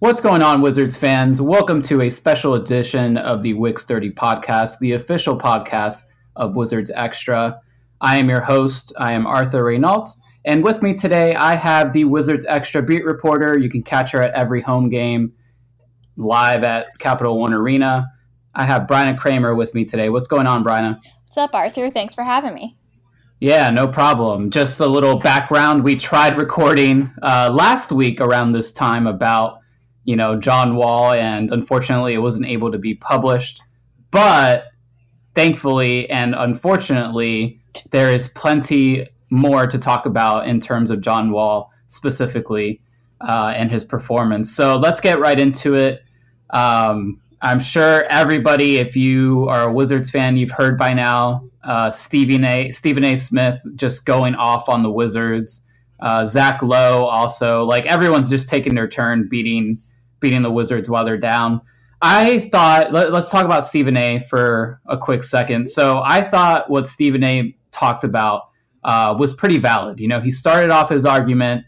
What's going on, Wizards fans? Welcome to a special edition of the Wix 30 podcast, the official podcast of Wizards Extra. I am your host. I am Arthur Reynault. And with me today, I have the Wizards Extra beat reporter. You can catch her at every home game live at Capital One Arena. I have Bryna Kramer with me today. What's going on, Bryna? What's up, Arthur? Thanks for having me. Yeah, no problem. Just a little background. We tried recording uh, last week around this time about you know, John Wall, and unfortunately, it wasn't able to be published. But thankfully and unfortunately, there is plenty more to talk about in terms of John Wall specifically uh, and his performance. So let's get right into it. Um, I'm sure everybody, if you are a Wizards fan, you've heard by now uh, Stephen A. Stephen A. Smith just going off on the Wizards. Uh, Zach Lowe also like everyone's just taking their turn beating beating the Wizards while they're down. I thought let, us talk about Stephen A. for a quick second. So I thought what Stephen A. talked about uh, was pretty valid. You know, he started off his argument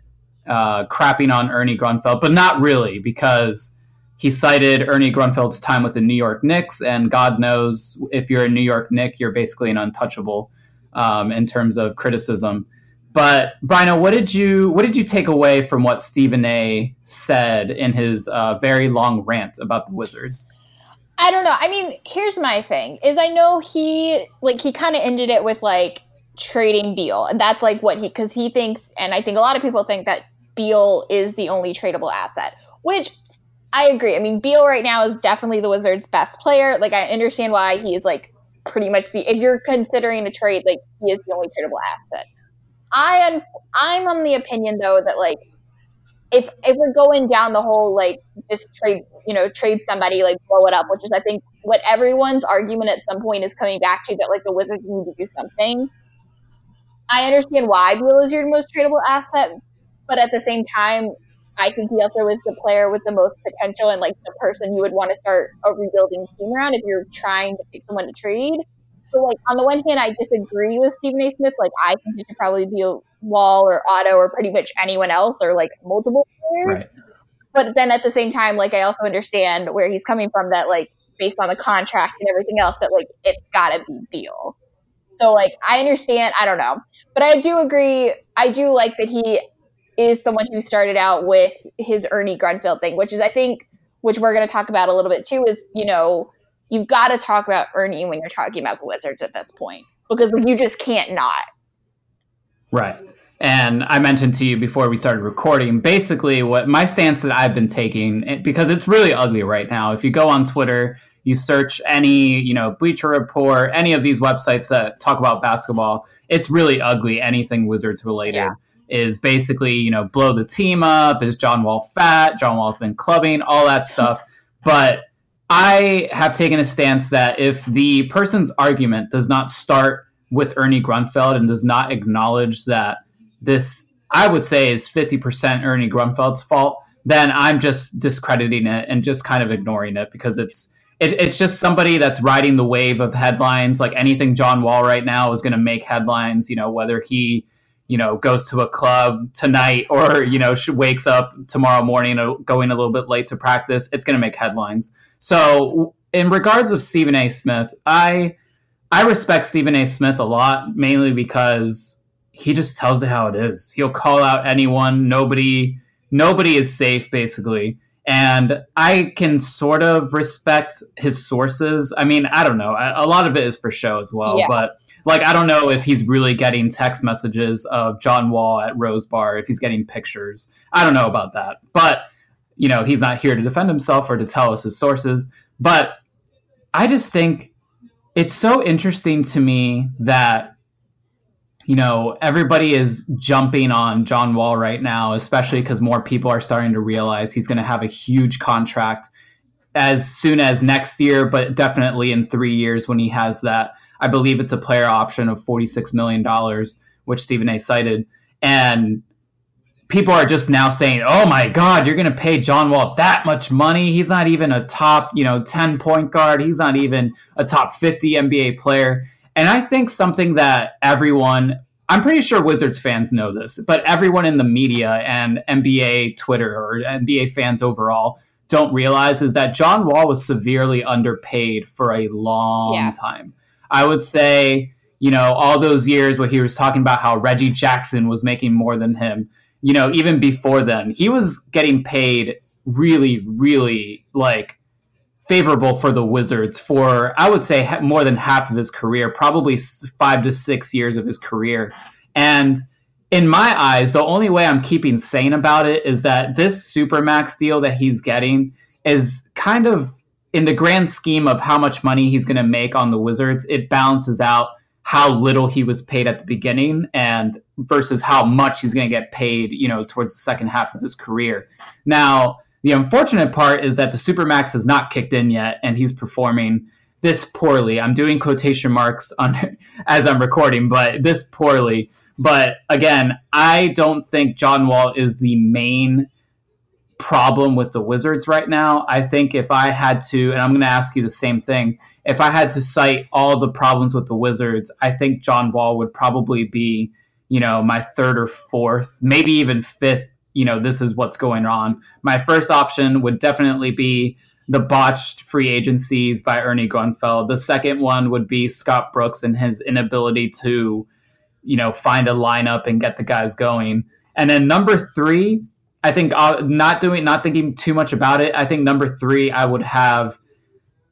uh, crapping on Ernie Grunfeld, but not really because he cited Ernie Grunfeld's time with the New York Knicks, and God knows if you're a New York Knick, you're basically an untouchable um, in terms of criticism. But Bryna, what did you what did you take away from what Stephen A. said in his uh, very long rant about the Wizards? I don't know. I mean, here's my thing: is I know he like he kind of ended it with like trading Beal, and that's like what he because he thinks, and I think a lot of people think that Beal is the only tradable asset, which I agree. I mean, Beal right now is definitely the Wizards' best player. Like, I understand why he is like pretty much the if you're considering a trade, like he is the only tradable asset. I I'm on the opinion though that like if if we're going down the whole like just trade you know trade somebody like blow it up, which is I think what everyone's argument at some point is coming back to that like the Wizards need to do something. I understand why Beal is your most tradable asset, but at the same time, I think he also is the player with the most potential and like the person you would want to start a rebuilding team around if you're trying to pick someone to trade. So, like, on the one hand, I disagree with Stephen A. Smith. Like, I think it should probably be a Wall or Otto or pretty much anyone else or like multiple players. Right. But then at the same time, like, I also understand where he's coming from that, like, based on the contract and everything else, that, like, it's got to be Beal. So, like, I understand. I don't know. But I do agree. I do like that he is someone who started out with his Ernie Grunfeld thing, which is, I think, which we're going to talk about a little bit too, is, you know, you've got to talk about Ernie when you're talking about the Wizards at this point because you just can't not. Right. And I mentioned to you before we started recording, basically what my stance that I've been taking, eh, because it's really ugly right now. If you go on Twitter, you search any, you know, Bleacher Report, any of these websites that talk about basketball, it's really ugly. Anything Wizards related yeah. is basically, you know, blow the team up. Is John Wall fat? John Wall's been clubbing, all that stuff. but I have taken a stance that if the person's argument does not start with Ernie Grunfeld and does not acknowledge that this, I would say, is 50% Ernie Grunfeld's fault, then I'm just discrediting it and just kind of ignoring it because it's it, it's just somebody that's riding the wave of headlines. Like anything John Wall right now is going to make headlines. You know whether he you know goes to a club tonight or you know she wakes up tomorrow morning uh, going a little bit late to practice, it's going to make headlines. So, in regards of Stephen A. Smith, I I respect Stephen A. Smith a lot, mainly because he just tells it how it is. He'll call out anyone. Nobody nobody is safe, basically. And I can sort of respect his sources. I mean, I don't know. A lot of it is for show as well, yeah. but like I don't know if he's really getting text messages of John Wall at Rose Bar, if he's getting pictures. I don't know about that. But you know, he's not here to defend himself or to tell us his sources. But I just think it's so interesting to me that, you know, everybody is jumping on John Wall right now, especially because more people are starting to realize he's going to have a huge contract as soon as next year, but definitely in three years when he has that. I believe it's a player option of $46 million, which Stephen A cited. And people are just now saying, "Oh my God, you're going to pay John Wall that much money? He's not even a top, you know, ten point guard. He's not even a top fifty NBA player." And I think something that everyone I'm pretty sure Wizards fans know this, but everyone in the media and NBA Twitter or NBA fans overall don't realize is that John Wall was severely underpaid for a long yeah. time. I would say, you know, all those years where he was talking about how Reggie Jackson was making more than him, you know, even before then, he was getting paid really, really like favorable for the Wizards for, I would say, more than half of his career, probably five to six years of his career. And in my eyes, the only way I'm keeping sane about it is that this supermax deal that he's getting is kind of in the grand scheme of how much money he's going to make on the Wizards, it balances out how little he was paid at the beginning and versus how much he's going to get paid, you know, towards the second half of his career. Now, the unfortunate part is that the supermax has not kicked in yet and he's performing this poorly. I'm doing quotation marks on as I'm recording, but this poorly. But again, I don't think John Wall is the main problem with the Wizards right now. I think if I had to, and I'm going to ask you the same thing, if I had to cite all the problems with the Wizards, I think John Wall would probably be, you know, my third or fourth, maybe even fifth. You know, this is what's going on. My first option would definitely be the botched free agencies by Ernie Grunfeld. The second one would be Scott Brooks and his inability to you know, find a lineup and get the guys going. And then number three, I think uh, not doing, not thinking too much about it. I think number three, I would have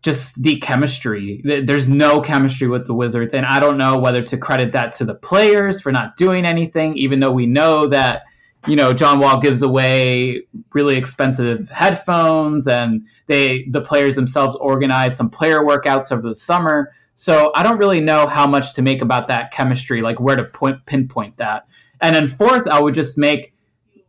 just the chemistry. There's no chemistry with the Wizards, and I don't know whether to credit that to the players for not doing anything, even though we know that you know John Wall gives away really expensive headphones, and they the players themselves organize some player workouts over the summer. So I don't really know how much to make about that chemistry, like where to point, pinpoint that. And then fourth, I would just make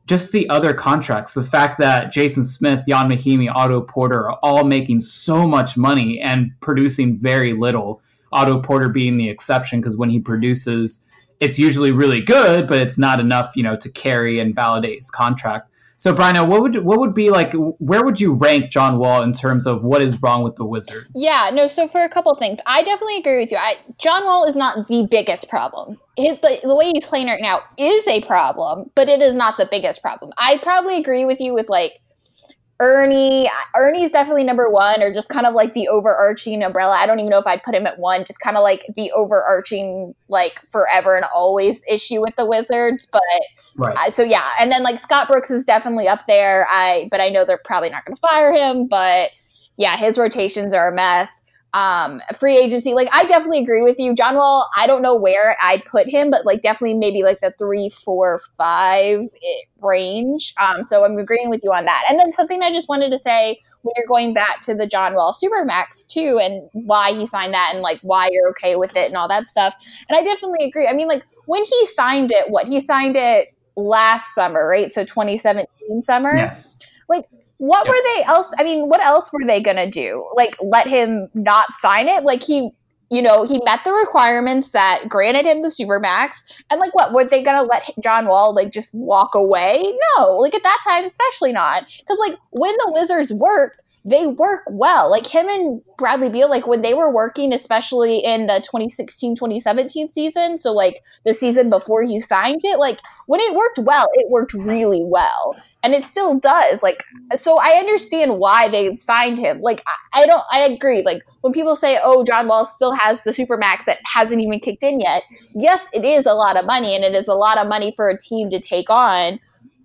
just the other contracts. The fact that Jason Smith, Ian Mahinmi, Otto Porter are all making so much money and producing very little. Otto Porter being the exception because when he produces, it's usually really good, but it's not enough, you know, to carry and validate his contract. So, Bryna, what would what would be like? Where would you rank John Wall in terms of what is wrong with the Wizards? Yeah, no. So, for a couple things, I definitely agree with you. I, John Wall is not the biggest problem. His, the, the way he's playing right now is a problem, but it is not the biggest problem. I probably agree with you with like Ernie, Ernie's definitely number one, or just kind of like the overarching umbrella. I don't even know if I'd put him at one, just kind of like the overarching, like forever and always issue with the Wizards. But right. Uh, so yeah, and then like Scott Brooks is definitely up there. I but I know they're probably not going to fire him. But yeah, his rotations are a mess um free agency. Like i definitely agree with you. John wall i don't know where i'd put him but like definitely maybe like the three four five range. Um so i'm agreeing with you on that. And then something i just wanted to say when you're going back to the john wall supermax too and why he signed that and like why you're okay with it and all that stuff. And i definitely agree. I mean like when he signed it what he signed it last summer right? So 2017 summer? Yes. Like what yep. were they else? I mean, what else were they gonna do? Like let him not sign it? Like he, you know, he met the requirements that granted him the supermax, and like what were they gonna let John Wall like just walk away? No, like at that time, especially not because like when the Wizards worked, they work well. Like him and Bradley Beal, like when they were working, especially in the 2016 2017 season, so like the season before he signed it, like when it worked well, it worked really well. And it still does. Like, so I understand why they signed him. Like, I, I don't, I agree. Like, when people say, oh, John Wall still has the Supermax that hasn't even kicked in yet, yes, it is a lot of money and it is a lot of money for a team to take on.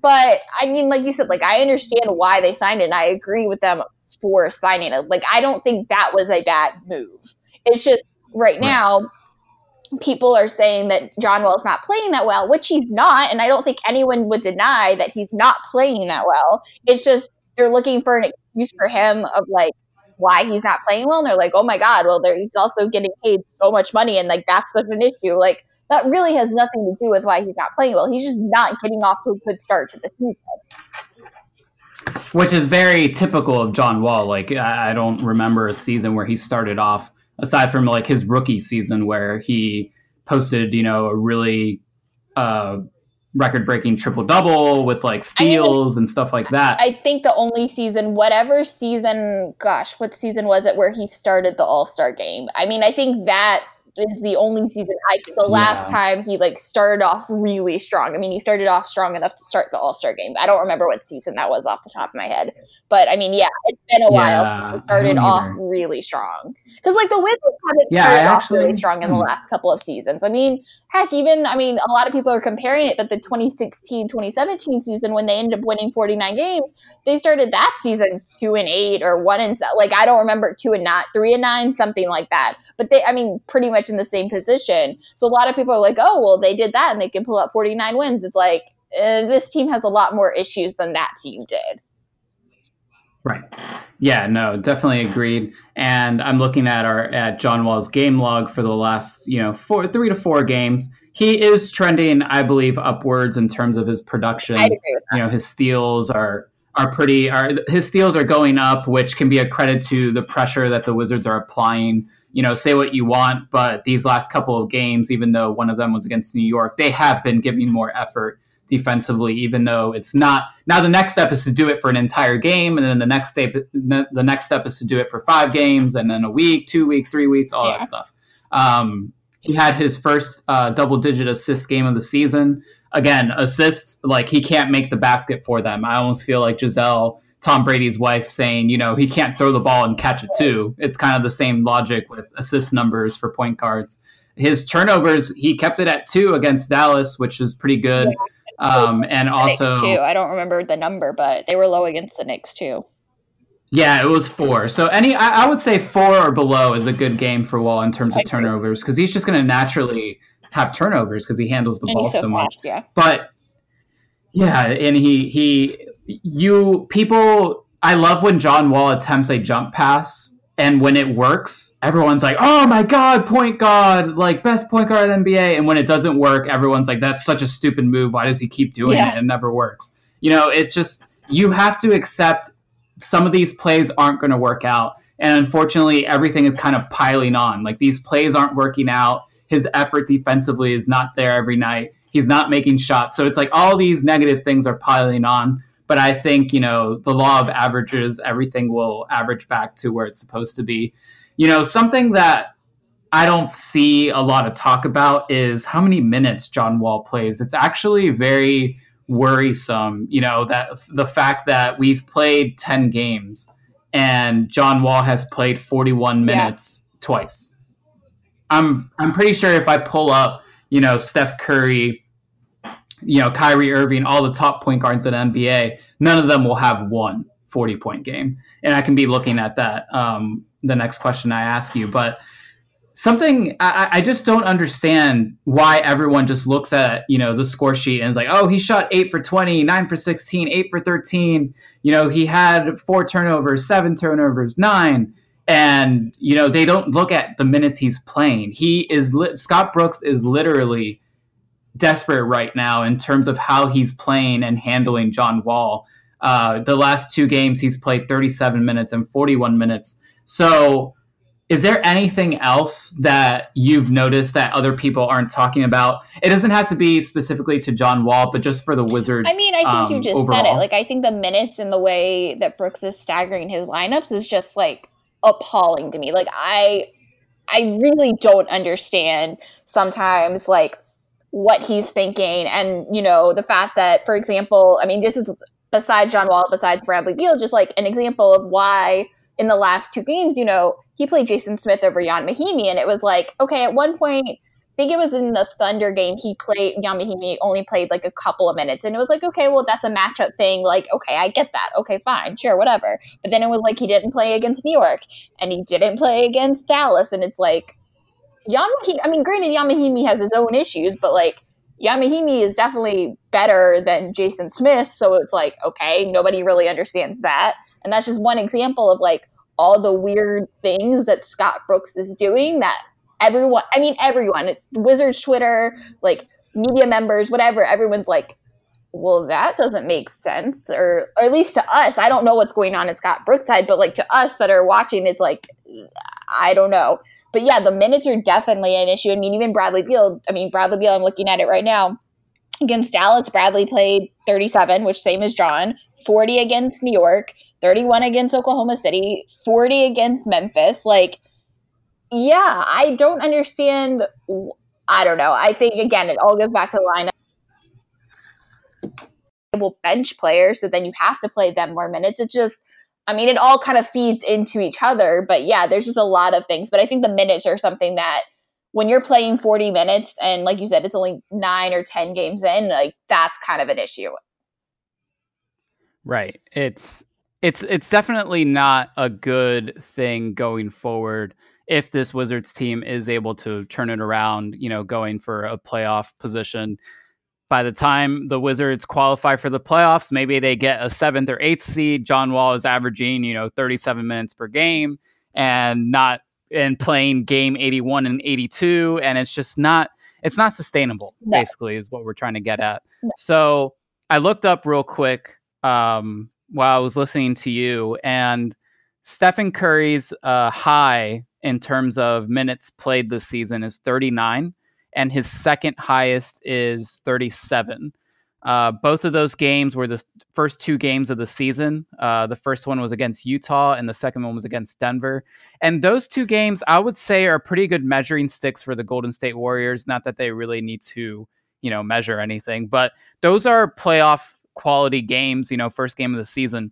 But I mean, like you said, like I understand why they signed it and I agree with them for signing it. Like, I don't think that was a bad move. It's just right now, right. people are saying that John Wall is not playing that well, which he's not. And I don't think anyone would deny that he's not playing that well. It's just they're looking for an excuse for him of like, why he's not playing well. And they're like, oh my God, well, he's also getting paid so much money. And like, that's such an issue. Like, that really has nothing to do with why he's not playing well. He's just not getting off to a good start to the season which is very typical of John Wall. Like I don't remember a season where he started off aside from like his rookie season where he posted, you know, a really uh, record-breaking triple-double with like steals I mean, and stuff like that. I think the only season, whatever season, gosh, what season was it where he started the All-Star game? I mean, I think that is the only season I the last yeah. time he like started off really strong. I mean, he started off strong enough to start the All Star game. I don't remember what season that was off the top of my head, but I mean, yeah, it's been a while. Yeah, started off really strong because like the Wizards haven't yeah, started off really strong in the hmm. last couple of seasons. I mean, heck, even I mean, a lot of people are comparing it, but the 2016-2017 season when they ended up winning 49 games, they started that season two and eight or one and like I don't remember two and not three and nine, something like that. But they, I mean, pretty much in the same position. So a lot of people are like, oh, well, they did that and they can pull up 49 wins. It's like uh, this team has a lot more issues than that team did. Right. Yeah, no, definitely agreed. And I'm looking at our at John Wall's game log for the last, you know, four three to four games. He is trending, I believe, upwards in terms of his production. I agree. You know, his steals are are pretty are his steals are going up, which can be a credit to the pressure that the Wizards are applying. You know, say what you want, but these last couple of games, even though one of them was against New York, they have been giving more effort defensively, even though it's not. Now the next step is to do it for an entire game, and then the next step the next step is to do it for five games, and then a week, two weeks, three weeks, all yeah. that stuff. Um, he had his first uh, double digit assist game of the season. Again, assists like he can't make the basket for them. I almost feel like Gisele. Tom Brady's wife saying, you know, he can't throw the ball and catch it too. It's kind of the same logic with assist numbers for point guards. His turnovers, he kept it at two against Dallas, which is pretty good. Yeah. Um, and also, too. I don't remember the number, but they were low against the Knicks too. Yeah, it was four. So any, I, I would say four or below is a good game for Wall in terms of I turnovers because he's just going to naturally have turnovers because he handles the and ball so, so much. Yeah. But yeah, and he he you people. I love when John Wall attempts a jump pass and when it works, everyone's like, "Oh my god, point guard, like best point guard in the NBA." And when it doesn't work, everyone's like, "That's such a stupid move. Why does he keep doing yeah. it? It never works." You know, it's just you have to accept some of these plays aren't going to work out, and unfortunately, everything is kind of piling on. Like these plays aren't working out. His effort defensively is not there every night. He's not making shots, so it's like all these negative things are piling on but I think, you know, the law of averages, everything will average back to where it's supposed to be. You know, something that I don't see a lot of talk about is how many minutes John Wall plays. It's actually very worrisome, you know, that the fact that we've played 10 games and John Wall has played 41 minutes yeah. twice. I'm I'm pretty sure if I pull up, you know, Steph Curry you know, Kyrie Irving, all the top point guards in the NBA, none of them will have one 40 point game. And I can be looking at that um, the next question I ask you. But something I, I, just don't understand why everyone just looks at, you know, the score sheet and is like, oh, he shot eight for 20, nine for 16, eight for 13. You know, he had four turnovers, seven turnovers, nine. And, you know, they don't look at the minutes he's playing. He is, li- Scott Brooks is literally desperate right now in terms of how he's playing and handling John Wall. Uh, the last two games, he's played 37 minutes and 41 minutes. So, is there anything else that you've noticed that other people aren't talking about? It doesn't have to be specifically to John Wall, but just for the Wizards. I mean, I think um, you just overall. said it. Like, I think the minutes and the way that Brooks is staggering his lineups is just like appalling to me. Like, I, I really don't understand sometimes like what he's thinking. And you know the fact that for example i mean this is besides john wall besides bradley beal just like an example of why in the last two games you know he played jason smith over Ian Mahinmi and it was like okay at one point i think it was in the thunder game he played Ian Mahinmi only played like a couple of minutes. And it was like okay well that's a matchup thing. Like okay i get that. Okay fine sure whatever. But then it was like he didn't play against new york and he didn't play against dallas. And it's like Ian Mahinmi, I mean, granted, Ian Mahinmi has his own issues, but like Ian Mahinmi is definitely better than Jason Smith. So it's like, okay, nobody really understands that. And that's just one example of like all the weird things that Scott Brooks is doing that everyone, I mean, everyone, Wizards Twitter, like media members, whatever, everyone's like, well, that doesn't make sense. Or, or at least to us, I don't know what's going on in Scott Brooks' side, but like to us that are watching, it's like, I don't know. But yeah, the minutes are definitely an issue. I mean, even Bradley Beal, I mean, Bradley Beal, I'm looking at it right now. Against Dallas, Bradley played 37, which same as John, 40 against New York, 31 against Oklahoma City, 40 against Memphis. Like, Yeah, I don't understand. I don't know. I think again, it all goes back to the lineup. Bench players, so then you have to play them more minutes. It's just, I mean, it all kind of feeds into each other. But yeah, there's just a lot of things. But I think the minutes are something that when you're playing 40 minutes and like you said, it's only nine or 10 games in, like that's kind of an issue. Right. It's it's it's definitely not a good thing going forward if this Wizards team is able to turn it around, you know, going for a playoff position. By the time the Wizards qualify for the playoffs, maybe they get a seventh or eighth seed. John Wall is averaging, you know, 37 minutes per game and not and playing game 81 and 82. And it's just not it's not sustainable, no. basically, is what we're trying to get at. No. So I looked up real quick um, while I was listening to you, and Stephen Curry's uh, high in terms of minutes played this season is 39, and his second highest is 37. Uh, both of those games were the first two games of the season. Uh, the first one was against Utah, and the second one was against Denver. And those two games, I would say, are pretty good measuring sticks for the Golden State Warriors. Not that they really need to, you know, measure anything, but those are playoff quality games. You know, first game of the season.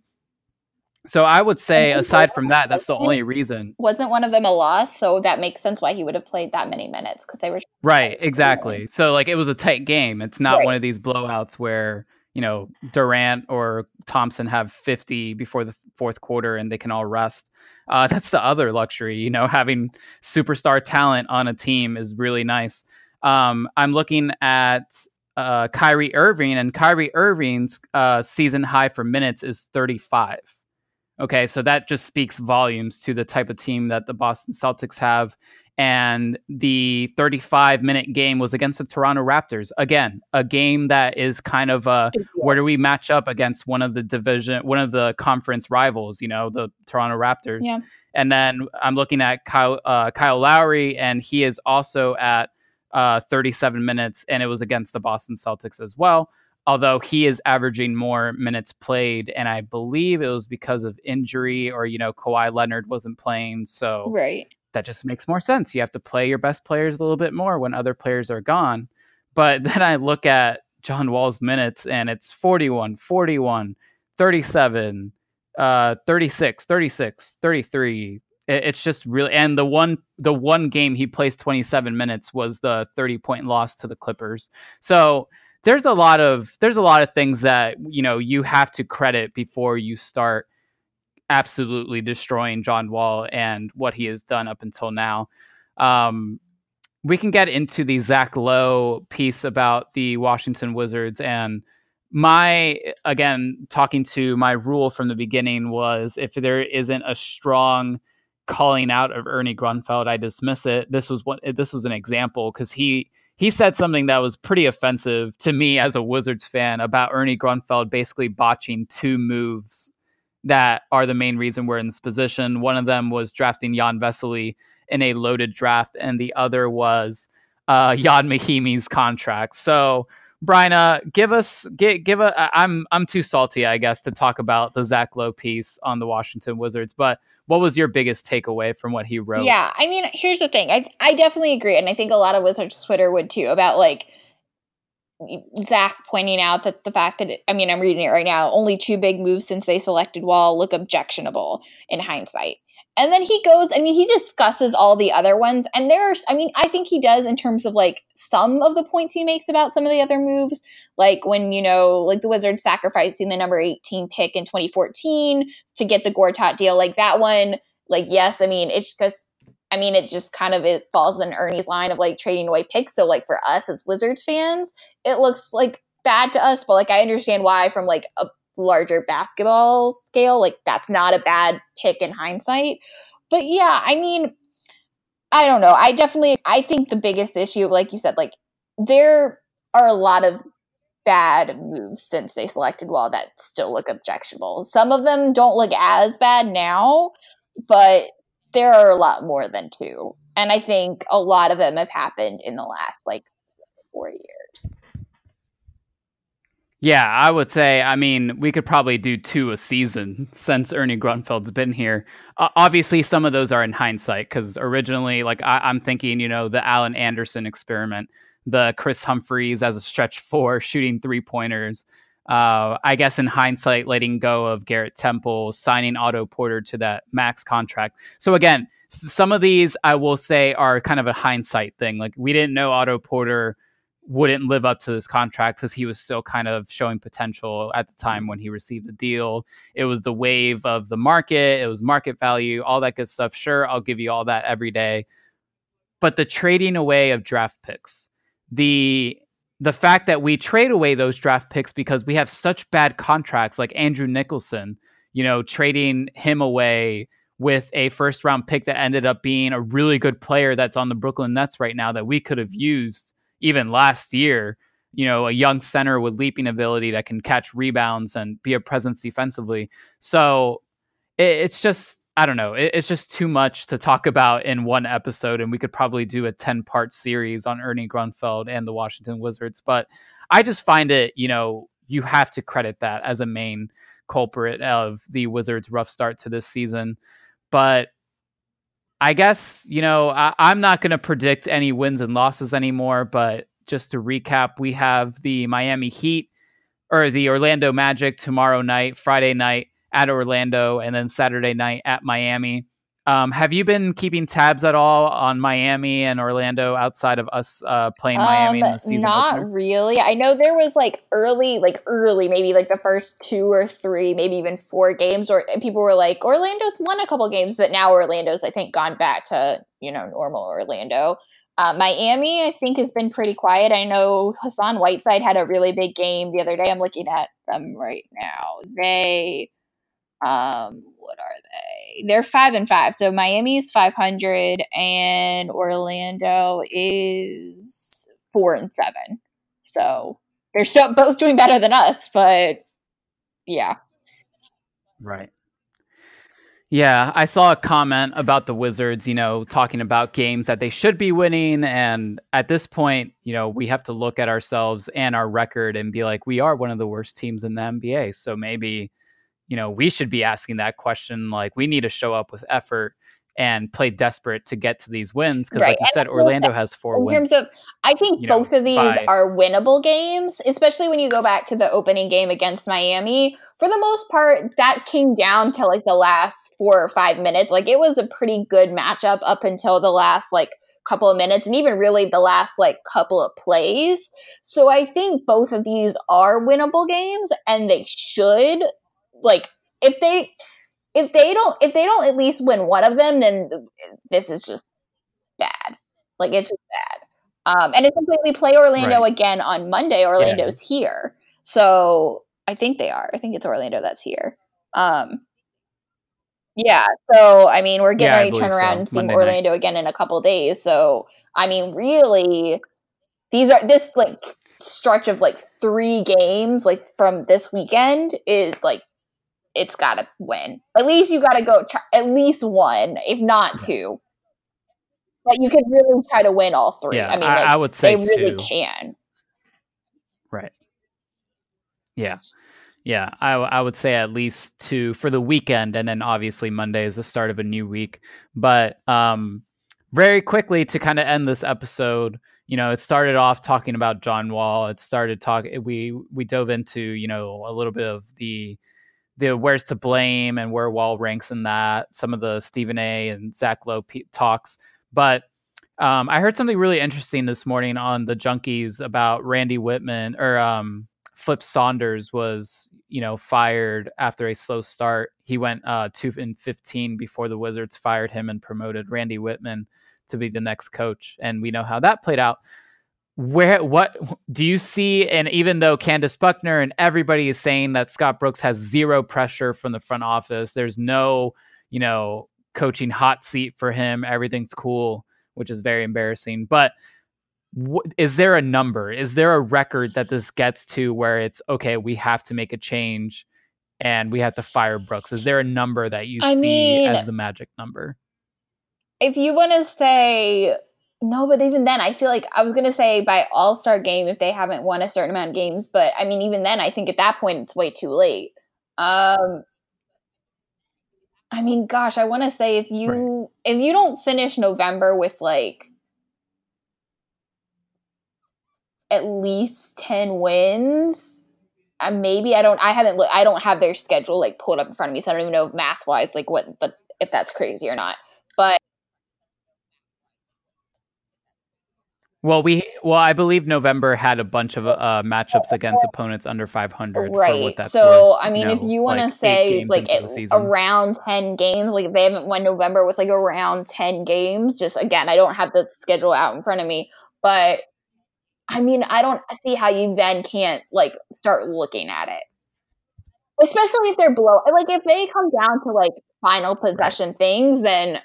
So I would say, aside from that, that's the only reason. Wasn't one of them a loss? So that makes sense why he would have played that many minutes because they were right. Exactly. So like it was a tight game. It's not right. one of these blowouts where you know Durant or Thompson have 50 before the fourth quarter and they can all rest. Uh, that's the other luxury. You know, having superstar talent on a team is really nice. Um, I'm looking at uh, Kyrie Irving, and Kyrie Irving's uh, season high for minutes is 35. Okay, so that just speaks volumes to the type of team that the Boston Celtics have. And the 35 minute game was against the Toronto Raptors. Again, a game that is kind of a where do we match up against one of the division, one of the conference rivals, you know, the Toronto Raptors. Yeah. And then I'm looking at Kyle, uh, Kyle Lowry, and he is also at uh, 37 minutes, and it was against the Boston Celtics as well although he is averaging more minutes played, and I believe it was because of injury or you know Kawhi Leonard wasn't playing, so right that just makes more sense. You have to play your best players a little bit more when other players are gone. But then I look at John Wall's minutes and it's 41, 41, 37, uh, 36, 36, 33. It's just really and the one the one game he plays 27 minutes was the 30 point loss to the Clippers. So there's a lot of there's a lot of things that you know you have to credit before you start absolutely destroying John Wall and what he has done up until now. Um, we can get into the Zach Lowe piece about the Washington Wizards and my again talking to my rule from the beginning was if there isn't a strong calling out of Ernie Grunfeld, I dismiss it. This was what this was an example because he he said something that was pretty offensive to me as a Wizards fan about Ernie Grunfeld basically botching two moves that are the main reason we're in this position. One of them was drafting Jan Vesely in a loaded draft, and the other was uh, Ian Mahinmi's contract. So Bryna, uh, give us give give a. I'm I'm too salty, I guess, to talk about the Zach Lowe piece on the Washington Wizards. But what was your biggest takeaway from what he wrote? Yeah, I mean, here's the thing. I I definitely agree, and I think a lot of Wizards Twitter would too about like Zach pointing out that the fact that it, I mean, I'm reading it right now. Only two big moves since they selected Wall look objectionable in hindsight. And then he goes, I mean, he discusses all the other ones. And there's, I mean, I think he does in terms of like some of the points he makes about some of the other moves. Like when, you know, like the Wizards sacrificing the number 18 pick in 2014 to get the Gortat deal. Like that one, like, yes, I mean, it's because, I mean, it just kind of it falls in Ernie's line of like trading away picks. So, like, for us as Wizards fans, it looks like bad to us, but like, I understand why from like a larger basketball scale, like that's not a bad pick in hindsight. But yeah, I mean, I don't know. I definitely I think the biggest issue, like you said, like there are a lot of bad moves since they selected Wall that still look objectionable. Some of them don't look as bad now, but there are a lot more than two. And I think a lot of them have happened in the last like four years. Yeah, I would say. I mean, we could probably do two a season since Ernie Grunfeld's been here. Uh, obviously, some of those are in hindsight because originally, like I, am thinking, you know, the Alan Anderson experiment, the Kris Humphries as a stretch four shooting three pointers. Uh, I guess in hindsight, letting go of Garrett Temple, signing Otto Porter to that max contract. So again, some of these I will say are kind of a hindsight thing. Like we didn't know Otto Porter wouldn't live up to this contract because he was still kind of showing potential at the time mm. when he received the deal. It was the wave of the market, it was market value, all that good stuff. Sure, I'll give you all that every day. But the trading away of draft picks, the the fact that we trade away those draft picks because we have such bad contracts like Andrew Nicholson, you know, trading him away with a first round pick that ended up being a really good player that's on the Brooklyn Nets right now that we could have used even last year, you know, a young center with leaping ability that can catch rebounds and be a presence defensively. So it, it's just, I don't know, it, it's just too much to talk about in one episode. And we could probably do a 10 part series on Ernie Grunfeld and the Washington Wizards. But I just find it, you know, you have to credit that as a main culprit of the Wizards' rough start to this season. But I guess, you know, I, I'm not going to predict any wins and losses anymore, but just to recap, we have the Miami Heat or the Orlando Magic tomorrow night, Friday night at Orlando, and then Saturday night at Miami. Um, have you been keeping tabs at all on Miami and Orlando outside of us uh, playing Miami um, in the season? Not opener? really. I know there was like early, like early, maybe like the first two or three, maybe even four games, or people were like, Orlando's won a couple games, but now Orlando's, I think, gone back to you know normal Orlando. Uh, Miami, I think, has been pretty quiet. I know Hassan Whiteside had a really big game the other day. I'm looking at them right now. They um, what are they? They're five and five. So Miami's five hundred, and Orlando is four and seven. So they're still both doing better than us, but yeah. Right. Yeah, I saw a comment about the Wizards, you know, talking about games that they should be winning. And at this point, you know, we have to look at ourselves and our record and be like, we are one of the worst teams in the NBA. So maybe you know, we should be asking that question. Like, we need to show up with effort and play desperate to get to these wins because, right. like you and said, Orlando has four. In wins, terms of, I think both know, of these by, are winnable games, especially when you go back to the opening game against Miami. For the most part, that came down to like the last four or five minutes. Like, it was a pretty good matchup up until the last like couple of minutes and even really the last like couple of plays. So I think both of these are winnable games and they should like if they if they don't if they don't at least win one of them, then this is just bad. Like it's just bad. Um, and essentially, we play Orlando right. again on Monday. Orlando's yeah. here, so I think they are. I think it's Orlando that's here. Um, yeah. So I mean, we're getting yeah, ready to turn around so. and see Monday Orlando night. again in a couple days. So I mean, really, these are this like stretch of like three games like from this weekend is like it's got to win. At least you got to go try, at least one, if not two. But you could really try to win all three. Yeah, I mean, like, I, would say they really can. Right. Yeah. Yeah, I, I would say at least two for the weekend, and then obviously Monday is the start of a new week. But um, very quickly to kind of end this episode, you know, it started off talking about John Wall. It started talking. We we dove into you know a little bit of the the where's to blame and where Wall ranks in that, some of the Stephen A. and Zach Lowe talks. But um, I heard something really interesting this morning on the Junkies about Randy Wittman or um, Flip Saunders was, you know, fired after a slow start. He went uh, two and fifteen before the Wizards fired him and promoted Randy Wittman to be the next coach, and we know how that played out where what do you see and even though Candace Buckner and everybody is saying that Scott Brooks has zero pressure from the front office there's no you know coaching hot seat for him everything's cool which is very embarrassing. But wh- is there a number? Is there a record that this gets to where it's okay we have to make a change and we have to fire Brooks? Is there a number that you I see mean, as the magic number? If you want to say No, but even then, I feel like I was gonna say by All Star game if they haven't won a certain amount of games, but I mean, even then, I think at that point it's way too late. Um, I mean, gosh, I want to say if you right. if you don't finish November with like at least ten wins, uh, maybe I don't. I haven't. I don't have their schedule like pulled up in front of me, so I don't even know math wise like what the if that's crazy or not. But Well, we well, I believe November had a bunch of uh, matchups against opponents under 500. Right. so, worth, I mean, know, if you want like to say like it, around 10 games, like if they haven't won November with like around 10 games, just again, I don't have the schedule out in front of me, but I mean, I don't see how you then can't like start looking at it. Especially if they're below, like if they come down to like final possession things, then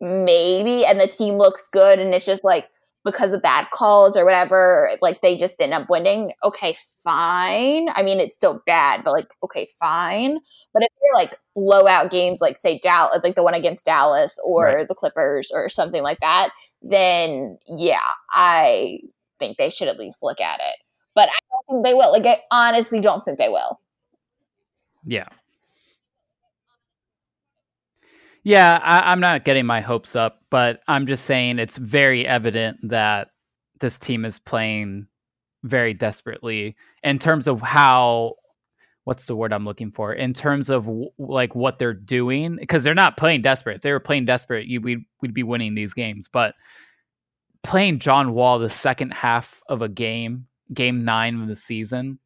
maybe, and the team looks good, and it's just like because of bad calls or whatever, like they just end up winning, okay, fine. I mean, it's still bad, but like, okay, fine. But if they're like blowout games, like say Dallas, like the one against Dallas or right. the Clippers or something like that, then yeah, I think they should at least look at it. But I don't think they will. Like, I honestly don't think they will. Yeah. Yeah, I, am not getting my hopes up, but I'm just saying it's very evident that this team is playing very desperately in terms of how what's the word I'm looking for in terms of w- like what they're doing because they're not playing desperate. If they were playing desperate, you, we'd we'd be winning these games. But playing John Wall the second half of a game, game nine of the season,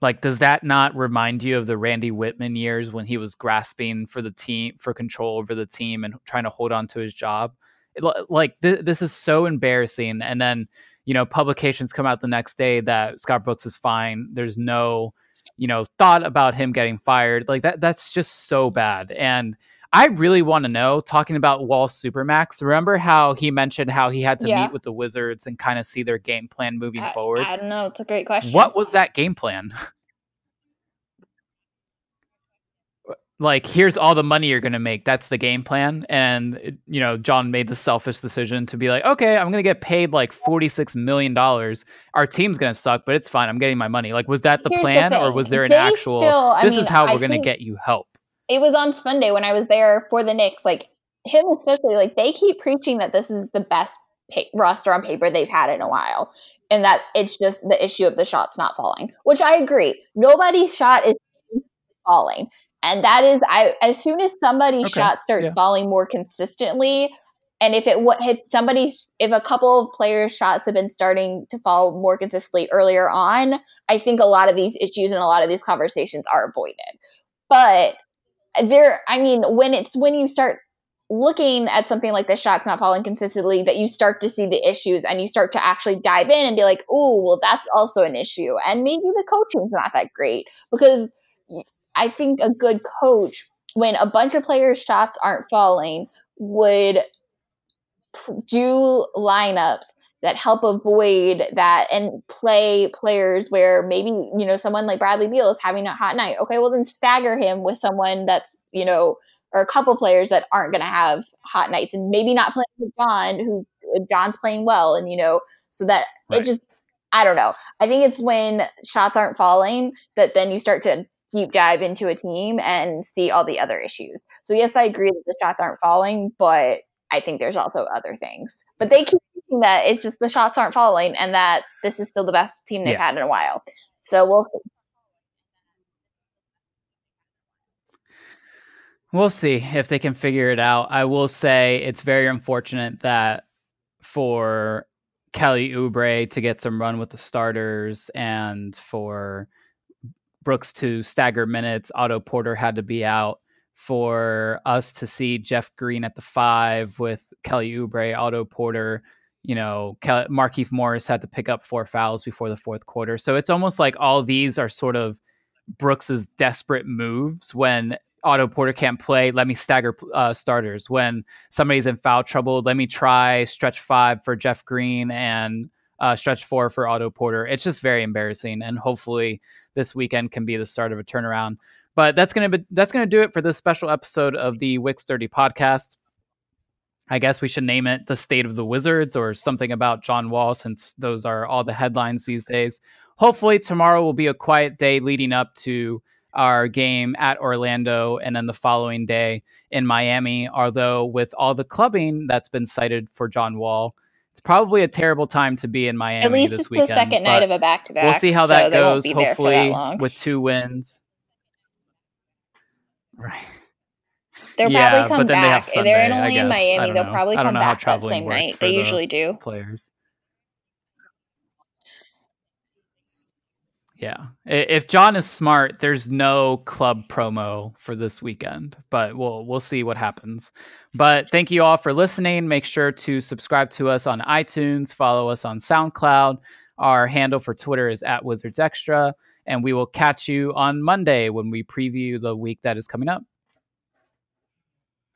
like, does that not remind you of the Randy Wittman years when he was grasping for the team, for control over the team and trying to hold on to his job? It, like, th- this is so embarrassing. And then, you know, publications come out the next day that Scott Brooks is fine. There's no, you know, thought about him getting fired. Like, that, that's just so bad. And, I really want to know, talking about Wall Supermax, remember how he mentioned how he had to yeah. meet with the Wizards and kind of see their game plan moving I, forward? I don't know. It's a great question. What was that game plan? like here's all the money you're going to make that's the game plan and you know john made the selfish decision to be like okay i'm going to get paid like 46 million dollars our team's going to suck but it's fine i'm getting my money like was that the here's plan the or was there an they actual still, this mean, is how we're going to get you help it was on Sunday when I was there for the Knicks. Like him, especially, like they keep preaching that this is the best pay- roster on paper they've had in a while, and that it's just the issue of the shots not falling. Which I agree. Nobody's shot is falling, and that is I. As soon as somebody's okay. shot starts yeah. falling more consistently, and if it what hit somebody, if a couple of players' shots have been starting to fall more consistently earlier on, I think a lot of these issues and a lot of these conversations are avoided. But there i mean when it's when you start looking at something like the shots not falling consistently that you start to see the issues and you start to actually dive in and be like oh well that's also an issue. And maybe the coaching's not that great because i think a good coach when a bunch of players shots aren't falling would do lineups that help avoid that and play players where maybe you know someone like Bradley Beal is having a hot night. Okay, well then stagger him with someone that's you know or a couple players that aren't going to have hot nights and maybe not playing with John who uh, John's playing well and you know so that right. it just I don't know. I think it's when shots aren't falling that then you start to deep dive into a team and see all the other issues. So yes, I agree that the shots aren't falling, but I think there's also other things. But they keep that it's just the shots aren't falling and that this is still the best team they've yeah. had in a while. So we'll see. We'll see if they can figure it out. I will say it's very unfortunate that for Kelly Oubre to get some run with the starters and for Brooks to stagger minutes, Otto Porter had to be out for us to see Jeff Green at the five with Kelly Oubre, Otto Porter. You know, Kel- Markieff Morris had to pick up four fouls before the fourth quarter. So it's almost like all these are sort of Brooks's desperate moves when Otto Porter can't play. Let me stagger uh, starters. When somebody's in foul trouble, let me try stretch five for Jeff Green and uh, stretch four for Otto Porter. It's just very embarrassing. And hopefully this weekend can be the start of a turnaround. But that's gonna be that's gonna do it for this special episode of the Wix 30 podcast. I guess we should name it the state of the Wizards or something about John Wall, since those are all the headlines these days. Hopefully, tomorrow will be a quiet day leading up to our game at Orlando and then the following day in Miami. Although, with all the clubbing that's been cited for John Wall, it's probably a terrible time to be in Miami At least this it's weekend. the second night of a back to back. We'll see how that won't goes. be there for Hopefully, that with two wins. Right. They'll Yeah, probably come then they back. Sunday, They're in only in Miami. They'll probably come back that same night. They the usually do. Players. Yeah. If John is smart, there's no club promo for this weekend, but we'll we'll see what happens. But thank you all for listening. Make sure to subscribe to us on iTunes, follow us on SoundCloud. Our handle for Twitter is at Wizards Extra, and we will catch you on Monday when we preview the week that is coming up.